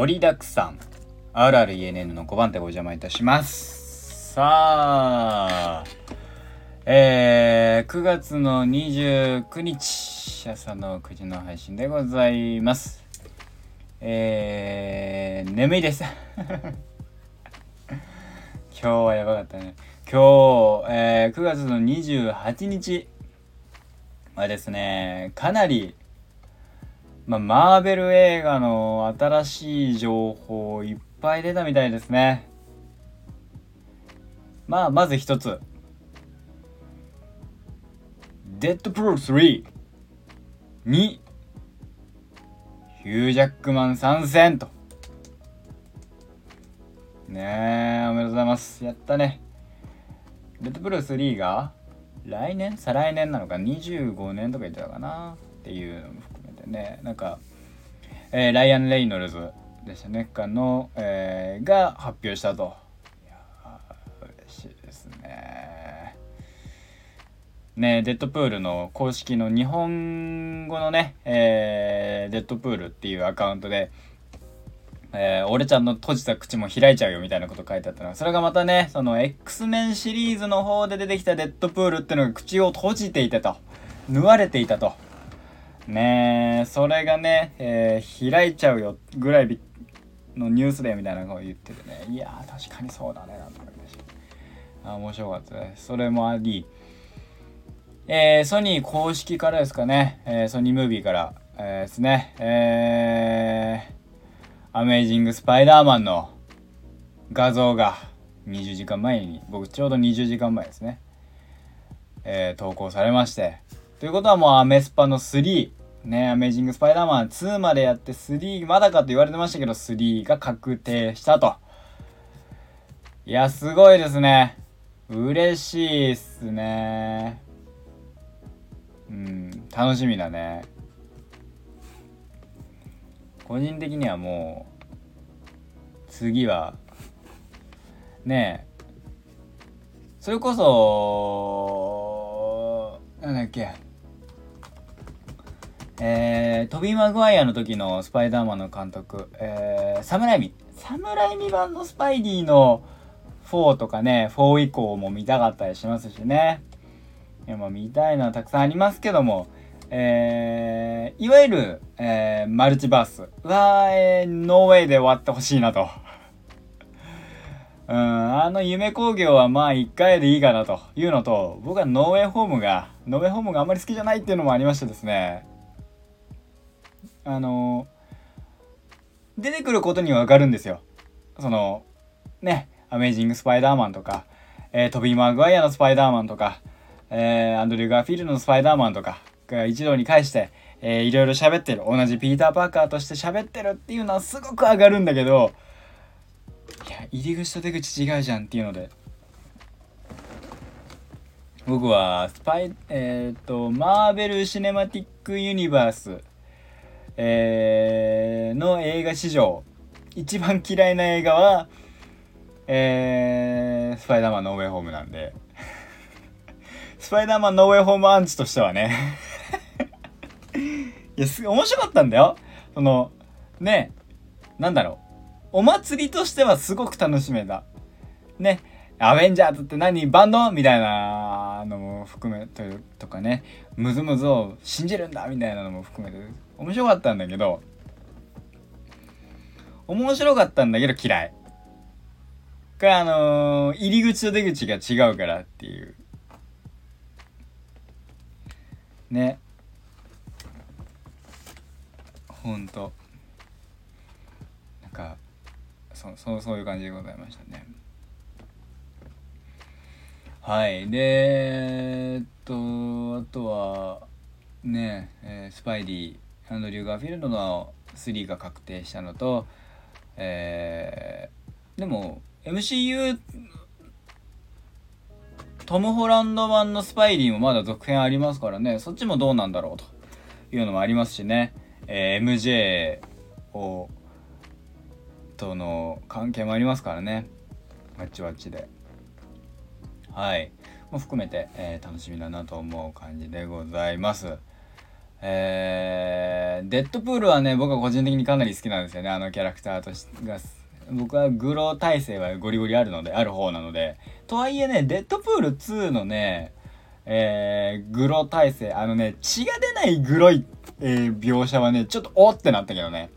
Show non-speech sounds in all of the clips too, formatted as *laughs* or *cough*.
盛りだくさん。RRENN の5番手お邪魔いたします。さあ。えー、9月の29日朝の9時の配信でございます。えー、眠いです。*laughs* 今日はやばかったね。今日、えー、9月の28日はですねかなりまあ、マーベル映画の新しい情報いっぱい出たみたいですね。まあ、まず一つ。デッドプール3にヒュージャックマン参戦と。ねえ、おめでとうございます。やったね。デッドプール3が来年？再来年なのか？25年とか言ってたかな？っていうのも含ねなんか、えー、ライアン・レイノルズでしたねかの、えー、が発表したといや嬉しいですねねデッドプールの公式の日本語のね、えー、デッドプールっていうアカウントでえー、俺ちゃんの閉じた口も開いちゃうよみたいなこと書いてあったのそれがまたね、その X メンシリーズの方で出てきたデッドプールってのが口を閉じていたと。縫われていたと。ね、それがね、えー、開いちゃうよぐらいのニュースでみたいなのを言っててね、いや、確かにそうだね、なんて思いました。あ、面白かったです。それもあり、えー、ソニー公式からですかね、えー、ソニームービーから、えー、ですね、えー、アメイジング・スパイダーマンの画像が20時間前に、僕ちょうど20時間前ですね、えー、投稿されまして、ということはもうアメスパの3、ね、アメージング・スパイダーマン2までやって3、まだかと言われてましたけど、3が確定したと。いや、すごいですね。嬉しいっすね。うん、楽しみだね。個人的にはもう、次は、ねえ、それこそ、なんだっけ、えー、トビー・マグワイアの時のスパイダーマンの監督、えー、サム・ライミ。サム・ライミ版のスパイディの4とかね、4以降も見たかったりしますしね。いや、まあ見たいのはたくさんありますけども、えー、いわゆる、えー、マルチバースは、えー、ノーウェイで終わってほしいなと。*laughs* うん、あの夢工業はまあ一回でいいかなというのと、僕はノーウェイホームが、ノーウェイホームがあんまり好きじゃないっていうのもありましてですね、あの出てくることにはわかるんですよ。その、ね、アメイジング・スパイダーマンとか、えー、トビー・マグワイアのスパイダーマンとか、えー、アンドリュー・ガーフィールドのスパイダーマンとかが一堂に会して、えー、いろいろ喋ってる。同じピーター・パーカーとして喋ってるっていうのはすごく上がるんだけど、いや、入り口と出口違うじゃんっていうので、僕は、スパイ、えっ、と、マーベル・シネマティック・ユニバースえー、の映画史上、一番嫌いな映画は、えー、スパイダーマンノーウェイホームなんで、*laughs* スパイダーマンノーウェイホームアンチとしてはね *laughs* いや、す面白かったんだよ。その、ね、なんだろう。お祭りとしてはすごく楽しめた。ね、アベンジャーズって何バンド？みたいなのも含めととかね、ムズムズを信じるんだみたいなのも含めて、面白かったんだけど、面白かったんだけど嫌い。か、あのー、入り口と出口が違うからっていう。ね。ほんと。なんか、そう、そう、そういう感じでございましたね。はい。で、えっと、あとは、ね、えー、スパイディ、アンドリュー・ガーフィールドの3が確定したのと、えー、でも、MCU、トム・ホランド版のスパイディもまだ続編ありますからね、そっちもどうなんだろうというのもありますしね、えー、MJ を、との関係もありますからね、あっちはあっちで。はい。も含めて、えー、楽しみだなと思う感じでございます。えー、デッドプールはね僕は個人的にかなり好きなんですよね。あのキャラクターとしてが僕はグロ体制はゴリゴリあるのである方なので。とはいえねデッドプール2のねえー、グロ体制あのね血が出ないグロい、えー、描写はねちょっとおってなったけどね。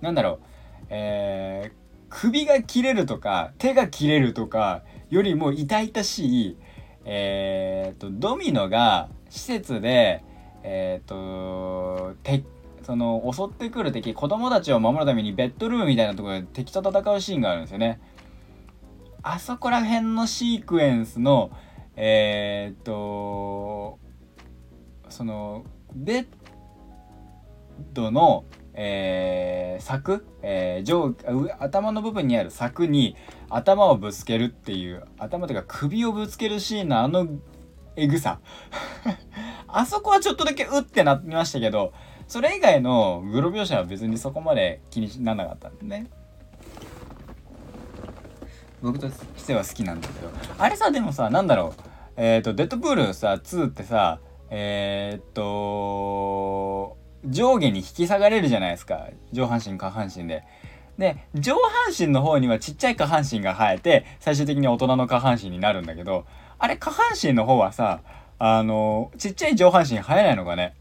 なんだろう。えー、首が切れるとか手が切れるとかよりも痛々しいえー、とドミノが施設でえっ、ー、とてその襲ってくる敵子供たちを守るためにベッドルームみたいなところで敵と戦うシーンがあるんですよね。あそこら辺のシークエンスのえっ、とそのベッドのえー、柵、えー、上頭の部分にある柵に頭をぶつけるっていう頭というか首をぶつけるシーンのあのエグさ。あそこはちょっとだけうってなってましたけどそれ以外のグロ描写は別にそこまで気にならなかったんでね。僕としては好きなんだけど。あれさでもさなんだろう。えっ、ー、とデッドプールさ2ってさえっ、と上下に引き下がれるじゃないですか。上半身下半身で。で上半身の方にはちっちゃい下半身が生えて最終的に大人の下半身になるんだけどあれ下半身の方はさあのちっちゃい上半身生えないのかね。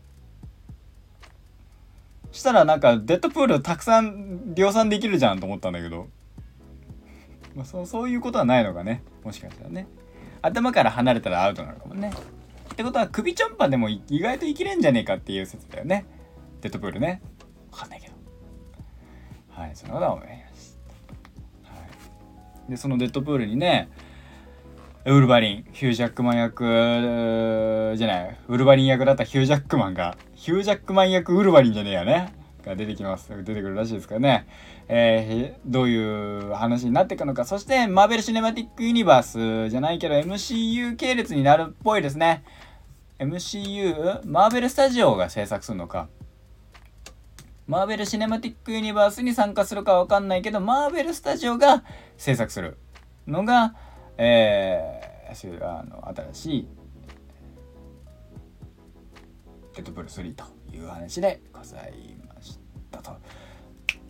したらなんかデッドプールたくさん量産できるじゃんと思ったんだけど、まあ、そうそういうことはないのかね。もしかしたらね。頭から離れたらアウトなのかもね。ってことは首ちょんぱでも意外と生きれんじゃねえかっていう説だよね。デッドプールね。わかんないけど。はいそんなことは思いました、はい、でそのデッドプールにねウルヴァリンヒュージャックマン役じゃないウルヴァリン役だったヒュージャックマンがヒュージャックマン役ウルヴァリンじゃねえよね。が出てきます。出てくるらしいですからね、えー、どういう話になっていくのか。そしてマーベル・シネマティック・ユニバースじゃないけど MCU 系列になるっぽいですね。MCU マーベル・スタジオが制作するのか。マーベル・シネマティック・ユニバースに参加するかわかんないけど、マーベル・スタジオが制作するのが、えー、あの新しいデッドプール3という話でございましたと。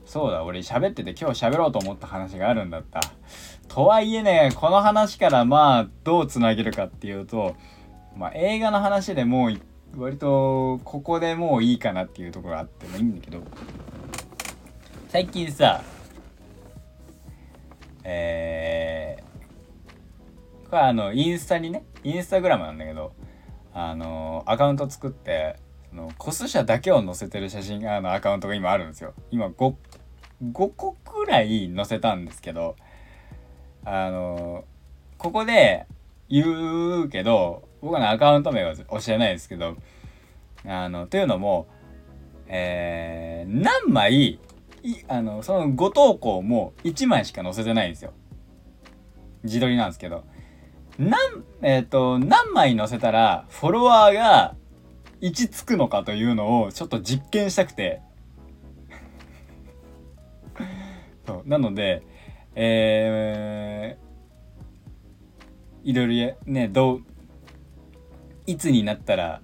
そうだ、俺喋ってて今日喋ろうと思った話があるんだった。とはいえね、この話からまあどうつなげるかっていうと、まあ映画の話でもう割とここでもういいかなっていうところがあってもいいんだけど最近さえー、これあのインスタにねインスタグラムなんだけどあのアカウント作ってそのコス車だけを載せてる写真あのアカウントが今あるんですよ今 5, 5個くらい載せたんですけどあのここで言うけど僕のアカウント名は教えないですけど、あの、というのも、えー、何枚い、あの、その5投稿も1枚しか載せてないんですよ。自撮りなんですけど。何、えっ、ー、と、何枚載せたらフォロワーが1つくのかというのをちょっと実験したくて。*laughs* そう。なので、えー、いろいろね、どう、いつになったら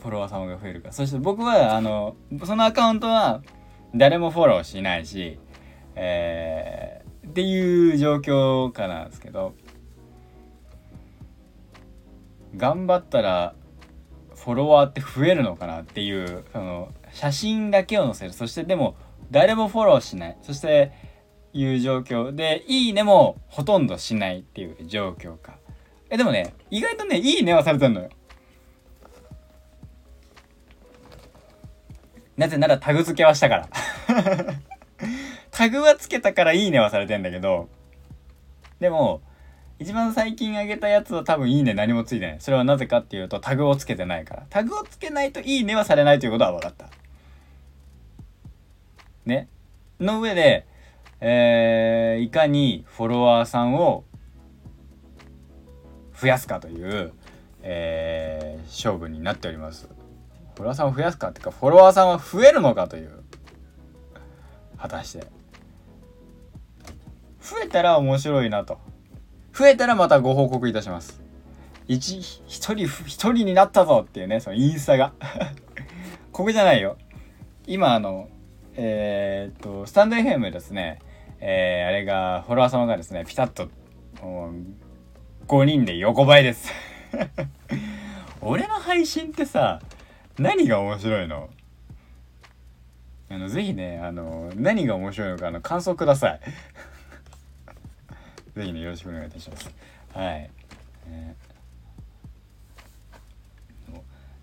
フォロワー様が増えるかそして僕はあのそのアカウントは誰もフォローしないし、えー、っていう状況かなんですけど頑張ったらフォロワーって増えるのかなっていうその写真だけを載せるそしてでも誰もフォローしないそしていう状況でいいねもほとんどしないっていう状況かえ、でもね、意外とね、いいねはされてんのよ。なぜならタグ付けはしたから。*laughs* タグはつけたからいいねはされてんだけど、でも、一番最近あげたやつは多分いいね何もついてない。それはなぜかっていうとタグをつけてないから。タグをつけないといいねはされないということは分かった。ね。の上で、えー、いかにフォロワーさんを増やすかという、えー、勝負になっております。フォロワーさんを増やすかっていうかフォロワーさんは増えるのかという果たして増えたら面白いなと増えたらまたご報告いたします。一一人一人になったぞっていうねそのインスタが。*laughs* ここじゃないよ。今あのえー、っとスタンド FM ですね。えー、あれがフォロワー様がですねピタッと5人で横ばいです。*laughs* 俺の配信ってさ何が面白いの？あのぜひねあの何が面白いのかあの感想ください。ぜひねよろしくお願いいたします。はい、え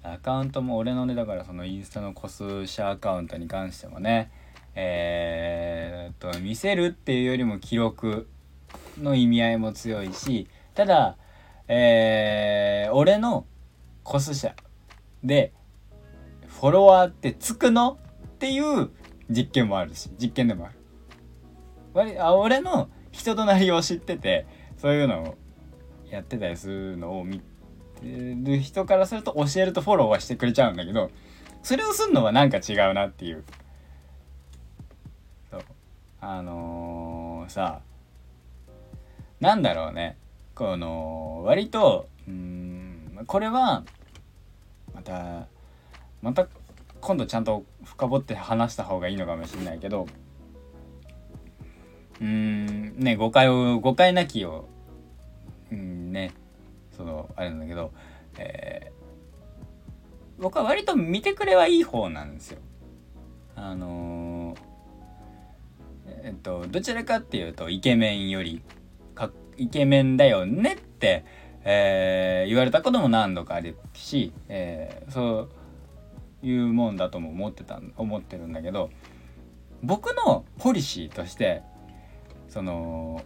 ー、アカウントも俺のねだからそのインスタのコスシャアカウントに関してもねえー、っと見せるっていうよりも記録の意味合いも強いしただえー、俺のコス社でフォロワーってつくのっていう実験もあるし実験でもある。割あ俺の人となりを知っててそういうのをやってたりするのを見てる人からすると教えるとフォローはしてくれちゃうんだけどそれをすんのはなんか違うなっていう。そう。あのー、さなんだろうね。この割とうんこれはまたまた今度ちゃんと深掘って話した方がいいのかもしれないけどうんね誤解を誤解なきをうんねそのあれなんだけど、えー、僕は割と見てくれはいい方なんですよ。あのー、えっとどちらかっていうとイケメンよりかイケメンだよねって、えー、言われたことも何度かあるし、えー、そういうもんだとも思ってた思ってるんだけど僕のポリシーとしてその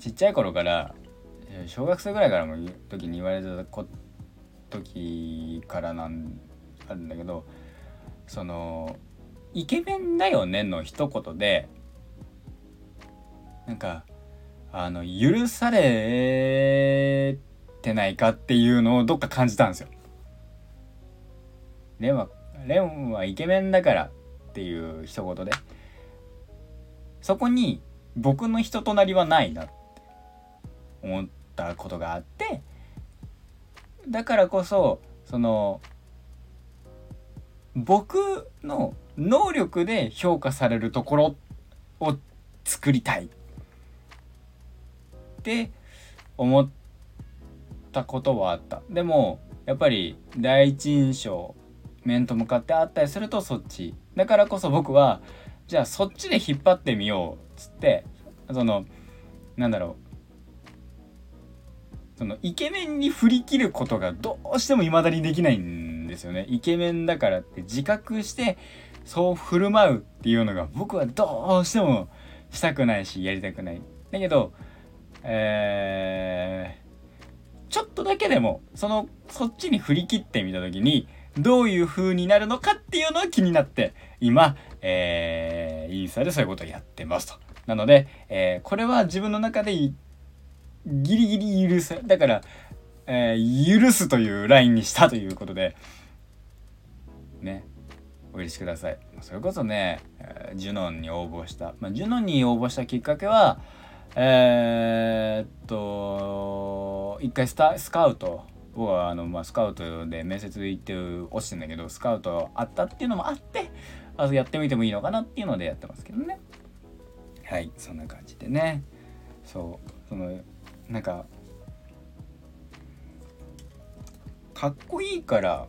ちっちゃい頃から小学生ぐらいからも時に言われたこ時からなんあるんだけどその「イケメンだよね」の一言でなんかあの許されてないかっていうのをどっか感じたんですよ。レンはレンはイケメンだからっていう一言でそこに僕の人となりはないなって思ったことがあってだからこそその僕の能力で評価されるところを作りたいって思ったことはあったでもやっぱり第一印象面と向かってあったりするとそっち。だからこそ僕はじゃあそっちで引っ張ってみようっつってそのなんだろう。そのイケメンに振り切ることがどうしても未だにできないんですよね。イケメンだからって自覚してそう振る舞うっていうのが僕はどうしてもしたくないしやりたくない。だけどえー、ちょっとだけでもそのそっちに振り切ってみた時にどういう風になるのかっていうのは気になって今、えー、インスタでそういうことをやってますと。なので、えー、これは自分の中でギリギリ許す。だから、えー、許すというラインにしたということで、ね、お許しください。それこそね、ジュノンに応募した。まあ、ジュノンに応募したきっかけは、えー、っと、一回スタスカウト僕はあの、まあ、スカウトで面接行って落ちてんだけどスカウトあったっていうのもあってあやってみてもいいのかなっていうのでやってますけどね。はいそんな感じでね。そうそのなんかかっこいいから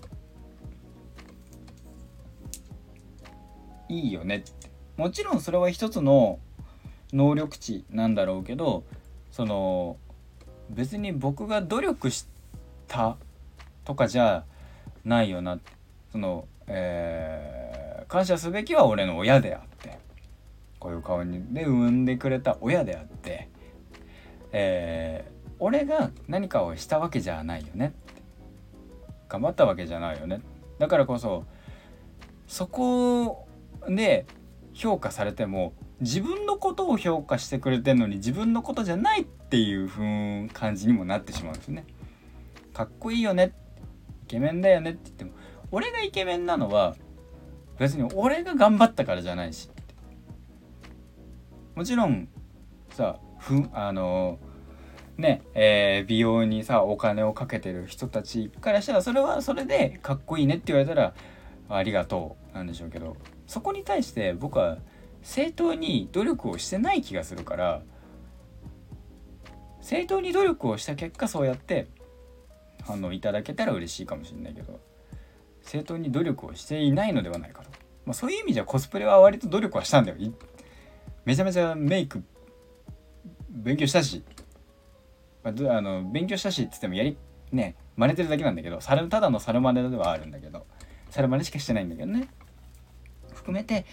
いいよねって。もちろんそれは一つの能力値なんだろうけどその別に僕が努力してたとかじゃないよな。その、えー、感謝すべきは俺の親であって。こういう顔にで産んでくれた親であって、えー、俺が何かをしたわけじゃないよね頑張ったわけじゃないよね。だからこそそこで評価されても自分のことを評価してくれてんのに自分のことじゃないっていうふう感じにもなってしまうんですね。かっこいいよね。イケメンだよねって言っても俺がイケメンなのは別に俺が頑張ったからじゃないし。もちろんさふあのねえー、美容にさお金をかけてる人たちからしたらそれはそれでかっこいいねって言われたらありがとうなんでしょうけどそこに対して僕は正当に努力をしてない気がするから正当に努力をした結果そうやって反応いただけたら嬉しいかもしれないけど正当に努力をしていないのではないかと、まあ、そういう意味じゃコスプレは割と努力はしたんだよ。めちゃめちゃメイク勉強したし、まあ、あの勉強したしっつってもやりね真似てるだけなんだけどただの猿真似ではあるんだけど猿真似しかしてないんだけどね。含めて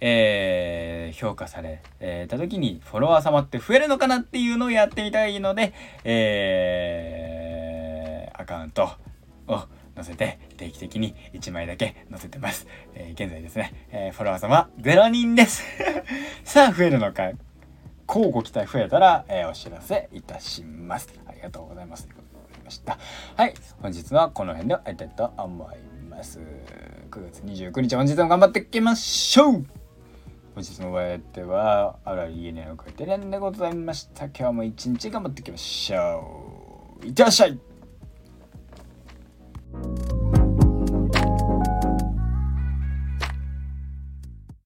えー、評価され、えー、た時にフォロワー様って増えるのかなっていうのをやってみたいので、えー、カウントを載せて定期的に1枚だけ載せてます。えー、現在ですね、えー、フォロワー様0人です *laughs* さあ増えるのか交互期待増えたら、えー、お知らせいたします。ありがとうございます。ということでございました。はい、本日はこの辺で終わりたいと思います。9月29日本日も頑張っていきましょう本日のお相手は、あら家にの声てれんでございました。今日も一日頑張っていきましょう。いってらっしゃい Thank you